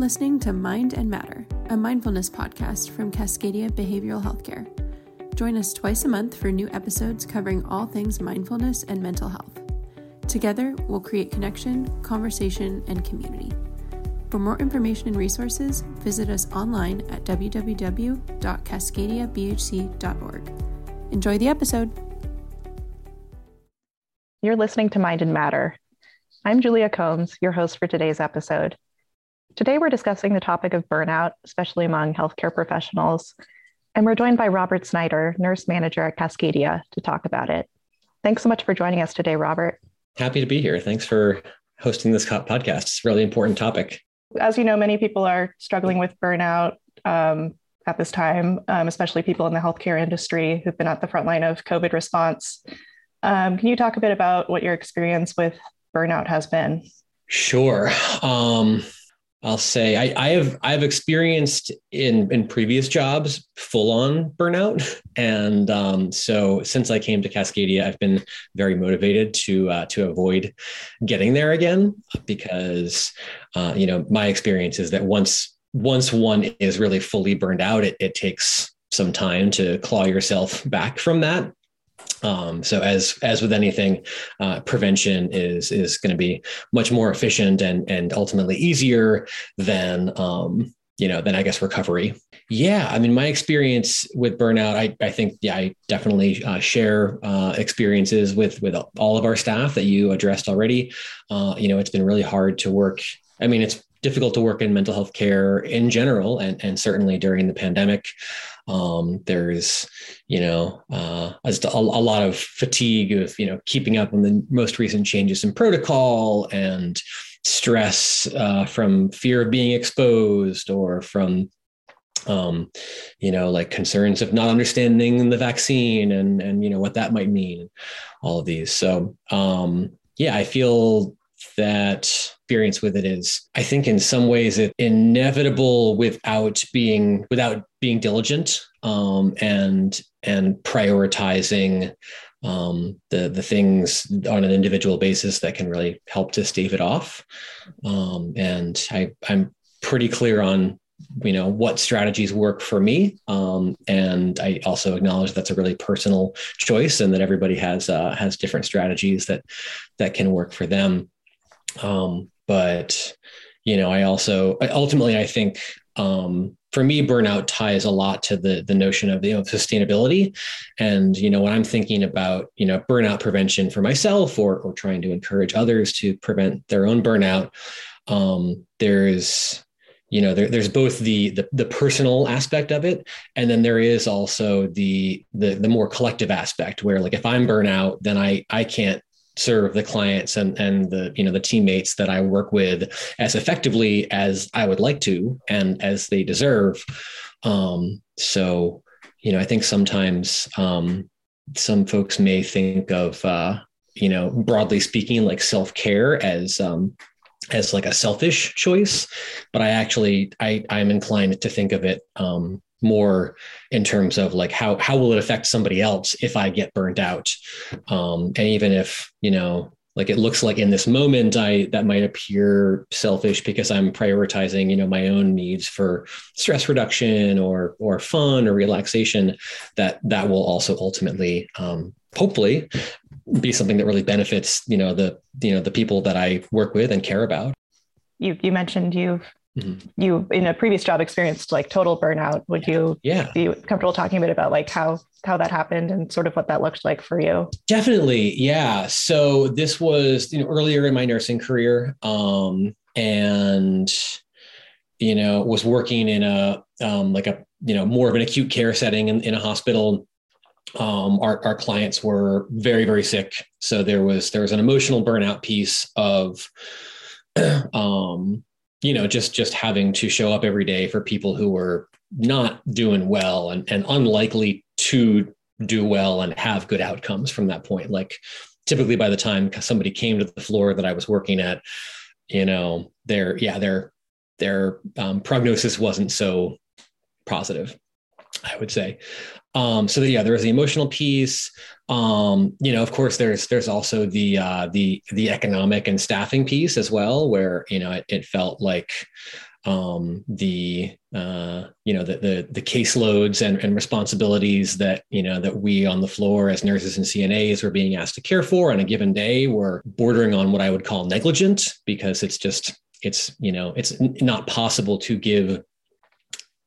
listening to Mind and Matter, a mindfulness podcast from Cascadia Behavioral Healthcare. Join us twice a month for new episodes covering all things mindfulness and mental health. Together, we'll create connection, conversation, and community. For more information and resources, visit us online at www.cascadiabhc.org. Enjoy the episode. You're listening to Mind and Matter. I'm Julia Combs, your host for today's episode. Today, we're discussing the topic of burnout, especially among healthcare professionals. And we're joined by Robert Snyder, nurse manager at Cascadia, to talk about it. Thanks so much for joining us today, Robert. Happy to be here. Thanks for hosting this podcast. It's a really important topic. As you know, many people are struggling with burnout um, at this time, um, especially people in the healthcare industry who've been at the front line of COVID response. Um, can you talk a bit about what your experience with burnout has been? Sure. Um, I'll say I, I have I've experienced in in previous jobs full on burnout, and um, so since I came to Cascadia, I've been very motivated to uh, to avoid getting there again because uh, you know my experience is that once once one is really fully burned out, it, it takes some time to claw yourself back from that um, so as as with anything, uh, prevention is is going to be much more efficient and and ultimately easier than um, you know than I guess recovery. Yeah, I mean my experience with burnout, I I think yeah I definitely uh, share uh, experiences with with all of our staff that you addressed already. Uh, you know it's been really hard to work. I mean it's difficult to work in mental health care in general and, and certainly during the pandemic. Um, there's you know uh, a, a, lot of fatigue of you know keeping up on the most recent changes in protocol and stress uh, from fear of being exposed or from um, you know like concerns of not understanding the vaccine and and you know what that might mean all of these. So um, yeah i feel that experience with it is i think in some ways it's inevitable without being without being diligent um, and and prioritizing um, the the things on an individual basis that can really help to stave it off. Um, and i i'm pretty clear on you know what strategies work for me. Um, and i also acknowledge that's a really personal choice and that everybody has uh, has different strategies that that can work for them. Um, but you know, I also ultimately I think um, for me, burnout ties a lot to the the notion of you know sustainability, and you know when I'm thinking about you know burnout prevention for myself or or trying to encourage others to prevent their own burnout, um, there's you know there, there's both the, the the personal aspect of it and then there is also the the the more collective aspect where like if i'm burnout then i i can't serve the clients and and the you know the teammates that I work with as effectively as I would like to and as they deserve. Um, so you know, I think sometimes um, some folks may think of uh, you know broadly speaking like self care as um, as like a selfish choice, but I actually I I'm inclined to think of it um, more in terms of like how how will it affect somebody else if I get burned out, um, and even if you know like it looks like in this moment i that might appear selfish because i'm prioritizing you know my own needs for stress reduction or or fun or relaxation that that will also ultimately um, hopefully be something that really benefits you know the you know the people that i work with and care about. You you mentioned you've mm-hmm. you in a previous job experienced like total burnout would you yeah. be comfortable talking a bit about like how how that happened and sort of what that looked like for you? Definitely yeah. So this was you know earlier in my nursing career um and you know was working in a um like a you know more of an acute care setting in, in a hospital. Um, our, our clients were very very sick. So there was there was an emotional burnout piece of um, you know just just having to show up every day for people who were not doing well and, and unlikely to do well and have good outcomes from that point. Like typically by the time somebody came to the floor that i was working at you know their yeah their their um, prognosis wasn't so positive i would say um, so yeah, there was the emotional piece. Um, you know, of course, there's there's also the uh, the the economic and staffing piece as well, where you know it, it felt like um, the uh, you know the the, the caseloads and, and responsibilities that you know that we on the floor as nurses and CNAs were being asked to care for on a given day were bordering on what I would call negligent because it's just it's you know it's not possible to give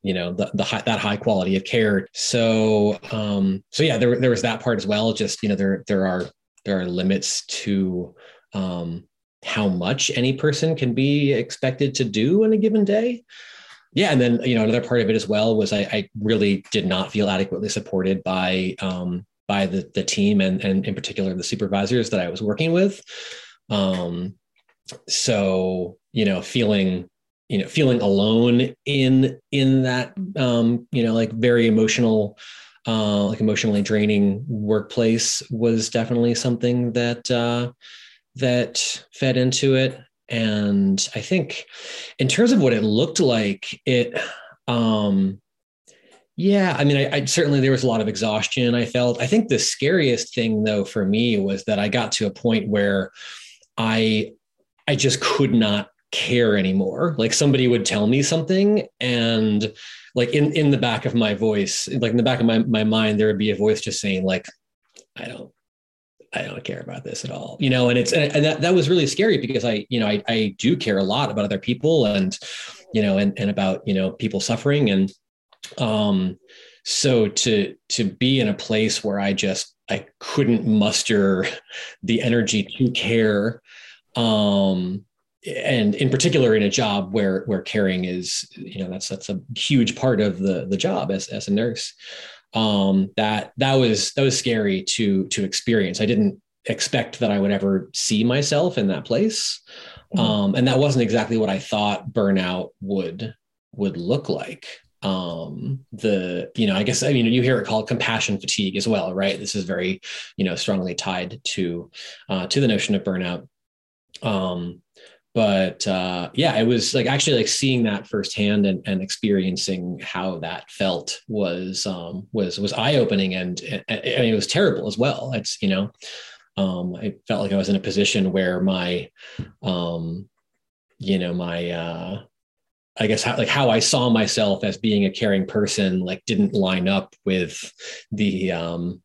you know the, the high, that high quality of care. So um so yeah there, there was that part as well. Just you know there there are there are limits to um how much any person can be expected to do in a given day. Yeah and then you know another part of it as well was i, I really did not feel adequately supported by um by the the team and and in particular the supervisors that i was working with. Um so you know feeling you know feeling alone in in that um you know like very emotional uh like emotionally draining workplace was definitely something that uh that fed into it. And i think in terms of what it looked like it um yeah i mean I, I, certainly there was a lot of exhaustion i felt. I think the scariest thing though for me was that i got to a point where i i just could not care anymore. Like somebody would tell me something and like in, in the back of my voice, like in the back of my, my mind, there would be a voice just saying like, I don't, I don't care about this at all, you know, and it's, and that, that was really scary because I, you know, I, I do care a lot about other people and, you know, and, and about, you know, people suffering. And, um, so to, to be in a place where I just, I couldn't muster the energy to care, um, and in particular in a job where where caring is you know that's that's a huge part of the the job as as a nurse. Um that that was that was scary to to experience. I didn't expect that i would ever see myself in that place. Mm-hmm. um and that wasn't exactly what i thought burnout would would look like. Um the you know i guess i mean you hear it called compassion fatigue as well right? This is very you know strongly tied to uh to the notion of burnout. Um but uh, yeah, it was like actually like seeing that firsthand and, and experiencing how that felt was um, was was eye opening and, and, mean, it was terrible as well. It's you know, um, I felt like I was in a position where my, um, you know, my uh, I guess how, like how I saw myself as being a caring person like didn't line up with the um,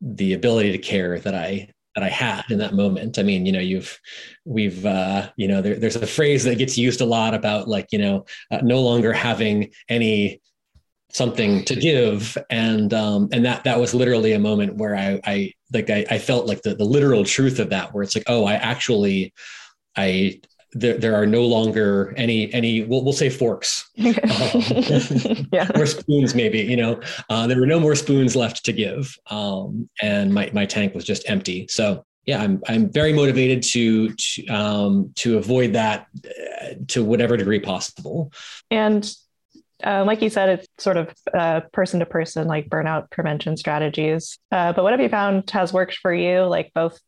the ability to care that I that I had in that moment. I mean, you know, you've, we've, uh, you know, there, there's a phrase that gets used a lot about like, you know, uh, no longer having any something to give. And, um, and that, that was literally a moment where I, I like, I, I felt like the, the literal truth of that, where it's like, oh, I actually, I, there, there are no longer any any we'll, we'll say forks um, yeah. or spoons maybe you know uh, there were no more spoons left to give um, and my, my tank was just empty so yeah i'm i'm very motivated to to, um, to avoid that uh, to whatever degree possible and uh, like you said, it's sort of person to person, like burnout prevention strategies. Uh, but what have you found has worked for you, like both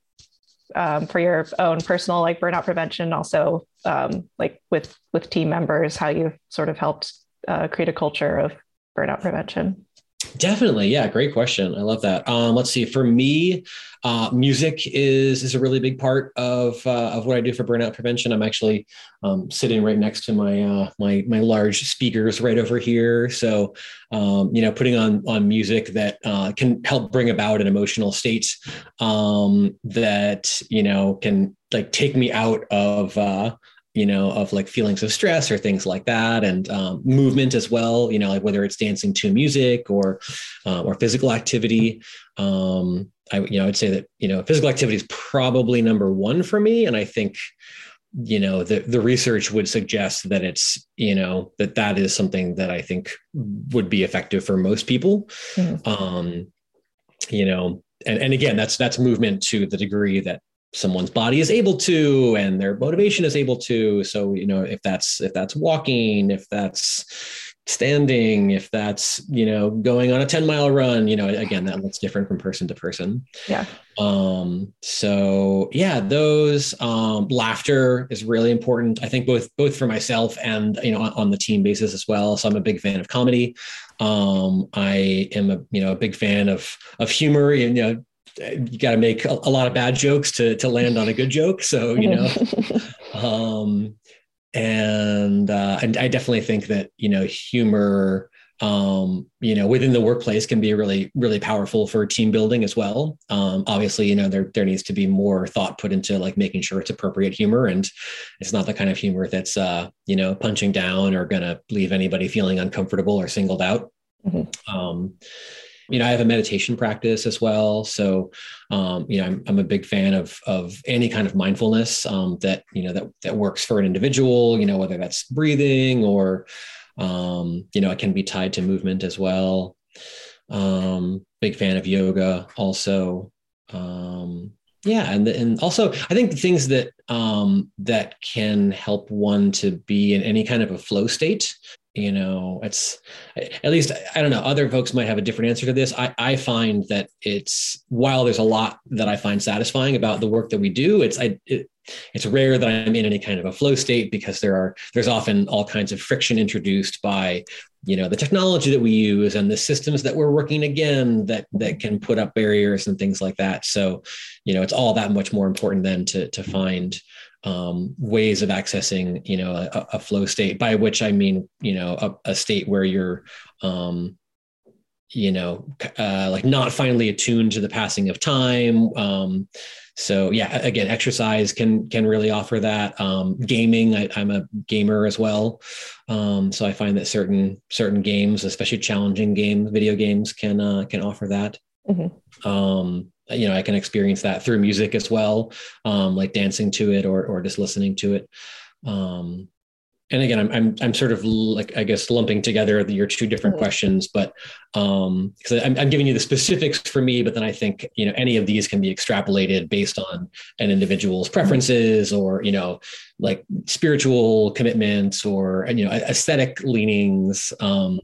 um, for your own personal like burnout prevention also um, like with with team members how you've sort of helped uh, create a culture of burnout prevention Definitely, yeah, great question. I love that. Um, let's see. For me, uh, music is is a really big part of uh, of what I do for burnout prevention. I'm actually um, sitting right next to my uh, my my large speakers right over here. So, um, you know, putting on on music that uh, can help bring about an emotional state um, that you know can like take me out of uh, you know, of like feelings of stress or things like that, and um, movement as well. You know, like whether it's dancing to music or uh, or physical activity. Um, I you know I'd say that you know physical activity is probably number one for me, and I think you know the the research would suggest that it's you know that that is something that I think would be effective for most people. Mm-hmm. Um, you know, and and again that's that's movement to the degree that someone's body is able to and their motivation is able to. So you know if that's if that's walking if that's standing if that's you know going on a 10 mile run you know again that looks different from person to person. Yeah. Um so yeah those um laughter is really important i think both both for myself and you know on, on the team basis as well. So i'm a big fan of comedy. Um i am a you know a big fan of of humor you know you got to make a, a, lot of bad jokes to to land on a good joke. So you know, um, and uh, and I definitely think that you know humor um, you know, within the workplace can be really, really powerful for team building as well. Um, obviously, you know, there there needs to be more thought put into like making sure it's appropriate humor, and it's not the kind of humor that's uh, you know punching down or going to leave anybody feeling uncomfortable or singled out. Mm-hmm. Um, you know, I have a meditation practice as well. So, um, you know, I'm, I'm a big fan of, of any kind of mindfulness um, that, you know, that, that works for an individual, you know, whether that's breathing or, um, you know, it can be tied to movement as well. Um, big fan of yoga also. Um, yeah, and and also I think the things that um, that can help one to be in any kind of a flow state. You know, it's at least I don't know. Other folks might have a different answer to this. I, I find that it's while there's a lot that I find satisfying about the work that we do, it's I it, it's rare that I'm in any kind of a flow state because there are there's often all kinds of friction introduced by you know the technology that we use and the systems that we're working again that that can put up barriers and things like that. So you know it's all that much more important than to to find um, ways of accessing you know a, a, flow state by which I mean you know a, a state where you're um, you know uh, like not finally attuned to the passing of time. Um, so yeah again exercise can can really offer that. Um, gaming I, am a gamer as well. Um, so i find that certain certain games especially challenging games video games can uh, can offer that. Mm-hmm. um, you know i can experience that through music as well um, like dancing to it or or just listening to it um, and again, I'm, I'm, I'm sort of like, I guess, lumping together your two different mm-hmm. questions, but um, because I'm, I'm giving you the specifics for me, but then I think, you know, any of these can be extrapolated based on an individual's preferences or, you know, like spiritual commitments or, you know, aesthetic leanings um,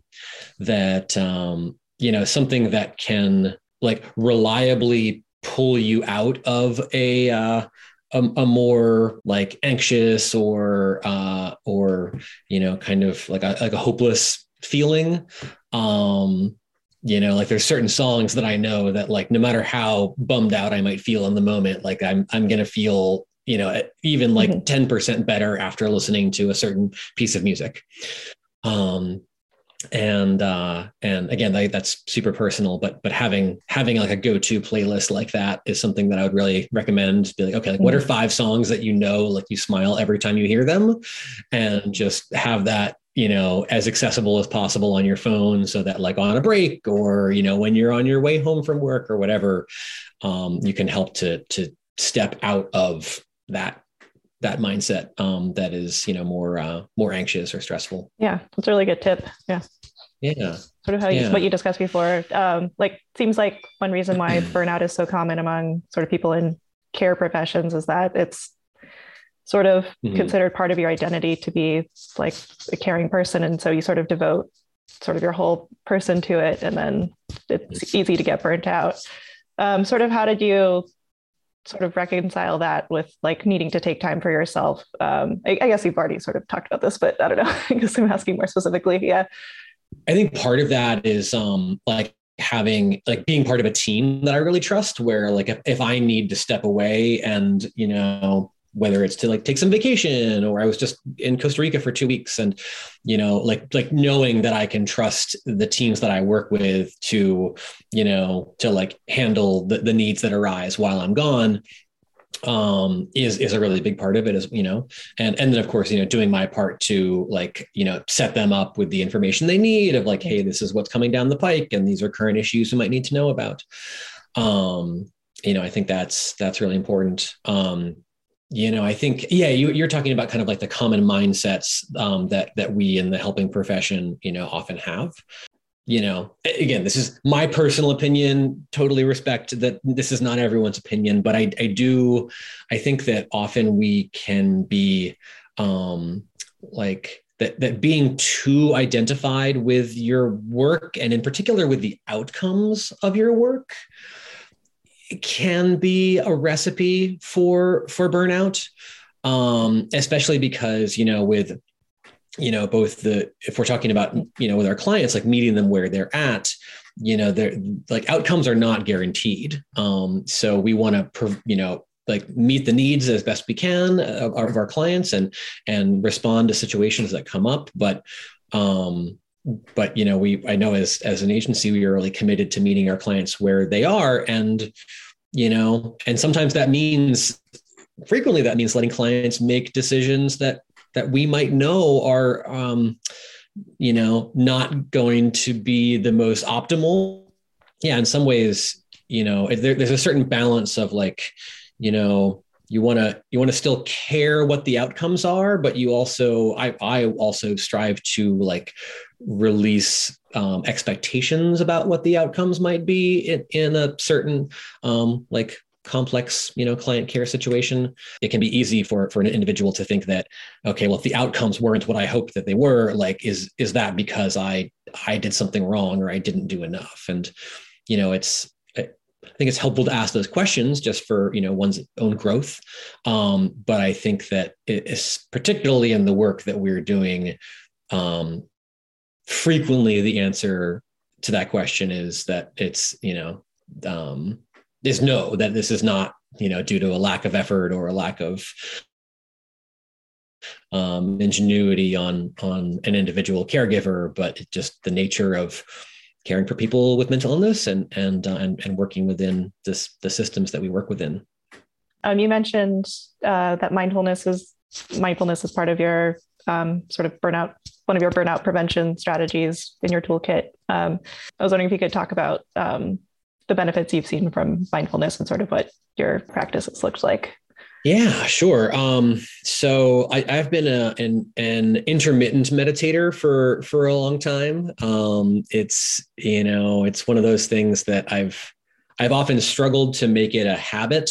that, um, you know, something that can like reliably pull you out of a, uh, a, a more like anxious or uh, or you know kind of like a like a hopeless feeling um you know like there's certain songs that i know that like no matter how bummed out i might feel in the moment like i'm i'm gonna feel you know even like mm-hmm. 10% better after listening to a certain piece of music um and uh and again that's super personal but but having having like a go-to playlist like that is something that i would really recommend be like okay like what are mm-hmm. five songs that you know like you smile every time you hear them and just have that you know as accessible as possible on your phone so that like on a break or you know when you're on your way home from work or whatever um, you can help to to step out of that that mindset um, that is you know more uh, more anxious or stressful. Yeah, that's a really good tip. Yeah. Yeah. Sort of how you, yeah. what you discussed before. Um, like seems like one reason why burnout is so common among sort of people in care professions is that it's sort of mm-hmm. considered part of your identity to be like a caring person, and so you sort of devote sort of your whole person to it, and then it's easy to get burnt out. Um, sort of how did you sort of reconcile that with like needing to take time for yourself? Um, I, I, guess you've already sort of talked about this, but I don't know. I guess I'm asking more specifically. Yeah. I think part of that is um, like having like being part of a team that I really trust where like if, if I need to step away and you know whether it's to like take some vacation or I was just in Costa Rica for two weeks and you know like like knowing that I can trust the teams that I work with to you know to like handle the, the needs that arise while I'm gone um is is a really big part of it as you know and and then of course you know doing my part to like you know set them up with the information they need of like hey this is what's coming down the pike and these are current issues you might need to know about. Um you know i think that's that's really important. Um you know i think yeah you, are talking about kind of like the common mindsets um, that that we in the helping profession you know often have. You know again this is my personal opinion totally respect that this is not everyone's opinion but i i do i think that often we can be um like that that being too identified with your work and in particular with the outcomes of your work can be a recipe for for burnout um, especially because you know with you know both the if we're talking about you know with our clients like meeting them where they're at you know they're like outcomes are not guaranteed. Um, so we want to you know like meet the needs as best we can of, of our clients and and respond to situations that come up. But um but you know we i know as as an agency we are really committed to meeting our clients where they are and you know? And sometimes that means frequently that means letting clients make decisions that that we might know are um you know not going to be the most optimal. Yeah in some ways you know there, there's a certain balance of like you know you want to you want to still care what the outcomes are but you also i i also strive to like release um, expectations about what the outcomes might be in, in a certain um, like complex you know client care situation it can be easy for for an individual to think that okay well if the outcomes weren't what i hoped that they were like is is that because i i did something wrong or i didn't do enough and you know it's I think it's helpful to ask those questions just for you know one's own growth. Um, but I think that it is particularly in the work that we're doing, um, frequently the answer to that question is that it's you know um, is no that this is not you know due to a lack of effort or a lack of um, ingenuity on on an individual caregiver, but just the nature of caring for people with mental illness and and uh, and, and working within this the systems that we work within. Um, you mentioned uh, that mindfulness is mindfulness is part of your um, sort of burnout one of your burnout prevention strategies in your toolkit. Um, I was wondering if you could talk about um, the benefits you've seen from mindfulness and sort of what your practice has looked like. Yeah, sure. Um, so I, have been a, an, an intermittent meditator for for a long time. Um, it's you know it's one of those things that I've I've often struggled to make it a habit.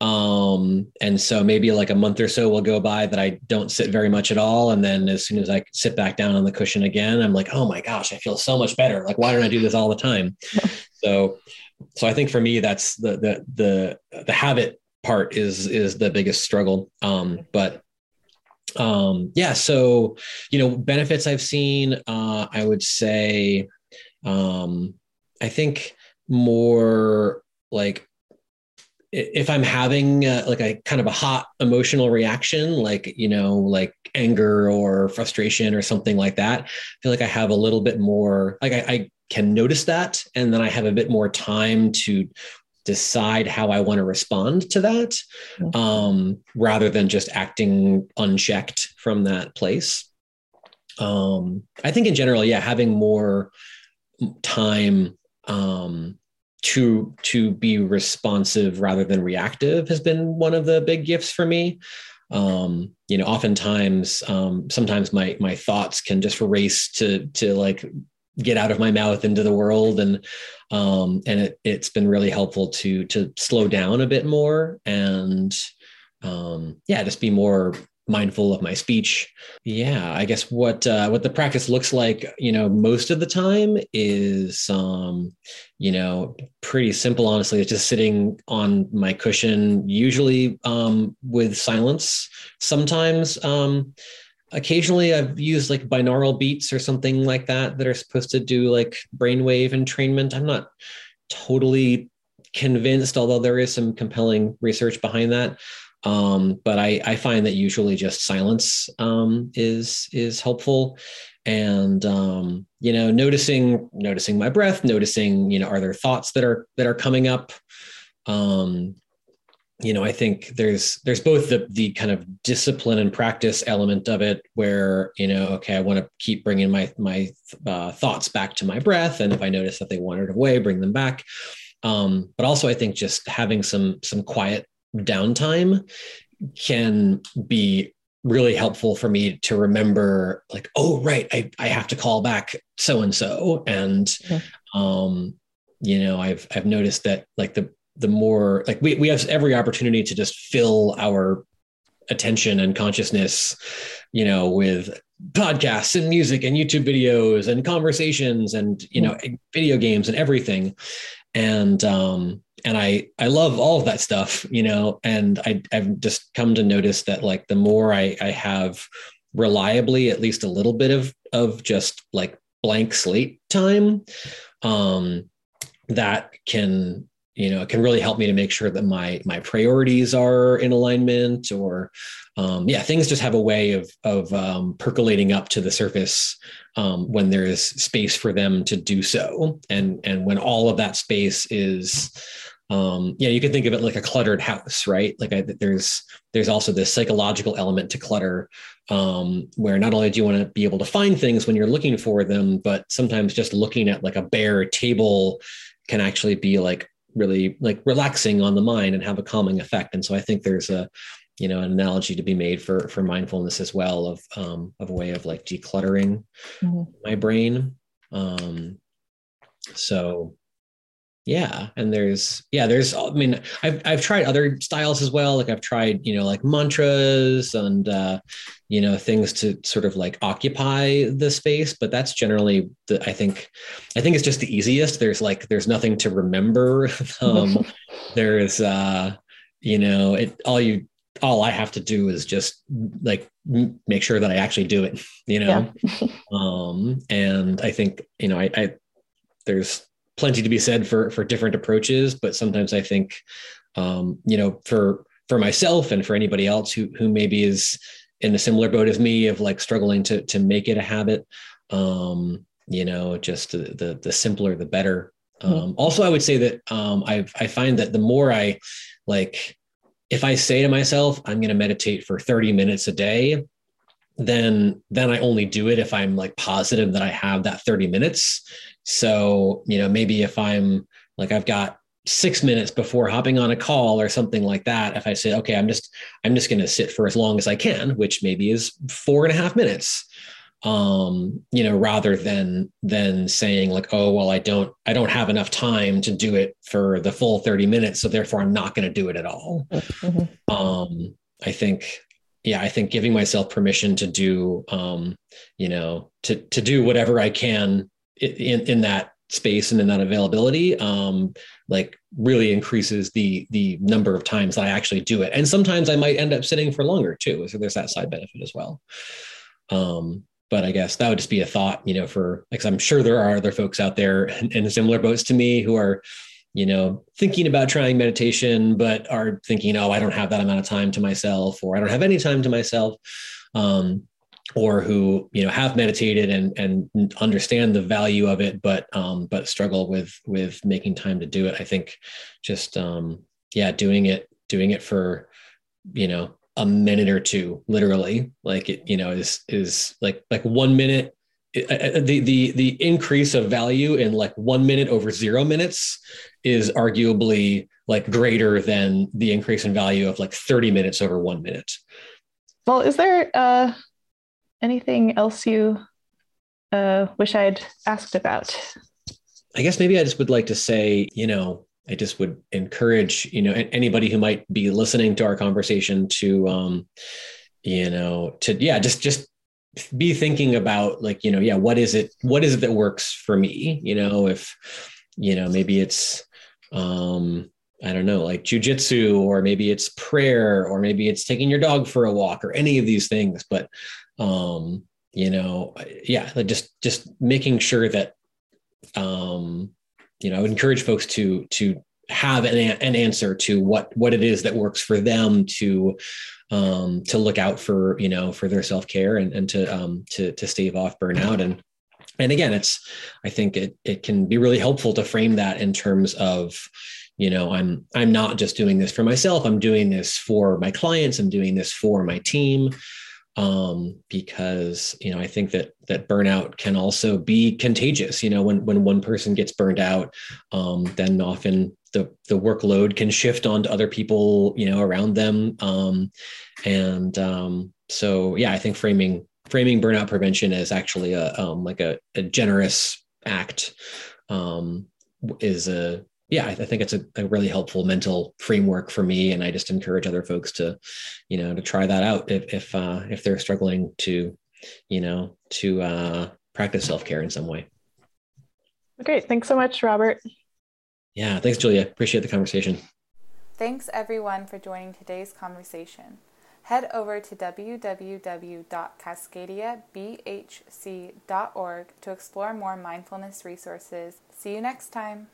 Um, and so maybe like a month or so will go by that I don't sit very much at all, and then as soon as I sit back down on the cushion again, I'm like, oh my gosh, I feel so much better. Like, why don't I do this all the time? so so I think for me that's the the the the habit part is is the biggest struggle. Um, but um, yeah, so you know, benefits I've seen, uh, I would say, um, I think more like if I'm having uh, like a kind of a hot emotional reaction, like, you know, like anger or frustration or something like that, I feel like I have a little bit more, like I, I can notice that. And then I have a bit more time to decide how I want to respond to that um, rather than just acting unchecked from that place. Um, I think in general, yeah, having more time um, to to be responsive rather than reactive has been one of the big gifts for me. Um, you know, oftentimes, um, sometimes my my thoughts can just race to to like get out of my mouth into the world and um, and it, it's been really helpful to to slow down a bit more and um, yeah just be more mindful of my speech yeah i guess what uh, what the practice looks like you know most of the time is um you know pretty simple honestly it's just sitting on my cushion usually um with silence sometimes um occasionally I've used like binaural beats or something like that that are supposed to do like brainwave entrainment. I'm not totally convinced, although there is some compelling research behind that. Um, but I, I find that usually just silence um, is is helpful, and um, you know, noticing noticing my breath, noticing you know, are there thoughts that are that are coming up? Um, you know i think there's there's both the the kind of discipline and practice element of it where you know okay i want to keep bringing my my uh, thoughts back to my breath. And if i notice that they wandered away bring them back. Um, but also i think just having some some quiet downtime can be really helpful for me to remember like oh right i, I have to call back so and so and um you know i've i've noticed that like the the more like we, we have every opportunity to just fill our attention and consciousness you know with podcasts and music and youtube videos and conversations and you know video games and everything. And um and i i love all of that stuff you know and i i've just come to notice that like the more i i have reliably at least a little bit of of just like blank slate time um that can you know, it can really help me to make sure that my my priorities are in alignment, or um, yeah, things just have a way of of um, percolating up to the surface um, when there is space for them to do so, and and when all of that space is um, yeah, you can think of it like a cluttered house, right? Like I, there's there's also this psychological element to clutter, um, where not only do you want to be able to find things when you're looking for them, but sometimes just looking at like a bare table can actually be like really like relaxing on the mind and have a calming effect. And so I think there's a you know an analogy to be made for for mindfulness as well of um, of a way of like decluttering mm-hmm. my brain. Um, so yeah and there's yeah there's i mean i've i've tried other styles as well like i've tried you know like mantras and uh you know things to sort of like occupy the space but that's generally the i think i think it's just the easiest there's like there's nothing to remember um there's uh you know it all you all I have to do is just like make sure that I actually do it, you know? Yeah. um, and I think, you know, I, I, there's plenty to be said for for different approaches but sometimes i think um, you know for for myself and for anybody else who who maybe is in a similar boat as me of like struggling to to make it a habit um, you know just the the, the simpler the better mm-hmm. um, also i would say that um, i i find that the more i like if i say to myself i'm going to meditate for 30 minutes a day then then i only do it if i'm like positive that i have that 30 minutes so, you know, maybe if I'm like, I've got six minutes before hopping on a call or something like that, if I say, okay, I'm just, I'm just going to sit for as long as I can, which maybe is four and a half minutes um you know rather than than saying like oh well i don't i don't have enough time to do it for the full 30 minutes so therefore i'm not going to do it at all mm-hmm. um i think yeah i think giving myself permission to do um you know to to do whatever i can in, in that space and in that availability um, like really increases the the number of times that I actually do it. And sometimes I might end up sitting for longer too. So there's that side benefit as well. Um, but I guess that would just be a thought, you know, for like I'm sure there are other folks out there in, in similar boats to me who are, you know, thinking about trying meditation, but are thinking, oh, I don't have that amount of time to myself, or I don't have any time to myself. Um, or who you know have meditated and and understand the value of it but um but struggle with with making time to do it. I think just um yeah doing it doing it for you know a minute or two literally like it you know is is like like one minute the the the increase of value in like one minute over zero minutes is arguably like greater than the increase in value of like 30 minutes over one minute. Well is there uh anything else you uh, wish I'd asked about? I guess maybe I just would like to say, you know, I just would encourage, you know, anybody who might be listening to our conversation to, um, you know, to yeah, just just be thinking about like, you know, yeah, what is it? What is it that works for me? You know, if you know, maybe it's um, I don't know, like jujitsu, or maybe it's prayer, or maybe it's taking your dog for a walk, or any of these things. But um, you know, yeah, just just making sure that um, you know, I would encourage folks to to have an, an answer to what what it is that works for them to um, to look out for you know for their self care and, and to um, to to stave off burnout. And and again it's I think it it can be really helpful to frame that in terms of you know i'm i'm not just doing this for myself. I'm doing this for my clients. I'm doing this for my team um, because you know I think that that burnout can also be contagious. You know, when when one person gets burned out, um, then often the the workload can shift onto other people, you know, around them. Um, and um, so, yeah, I think framing framing burnout prevention as actually a um, like a, a generous act um, is a yeah, I, think it's a, a, really helpful mental framework for me, and I just encourage other folks to, you know, to try that out if if uh, if they're struggling to, you know, to uh, practice self care in some way. Great, thanks so much, Robert. Yeah, thanks, Julia. Appreciate the conversation. Thanks everyone for joining today's conversation. Head over to www.cascadiabhc.org to explore more mindfulness resources. See you next time.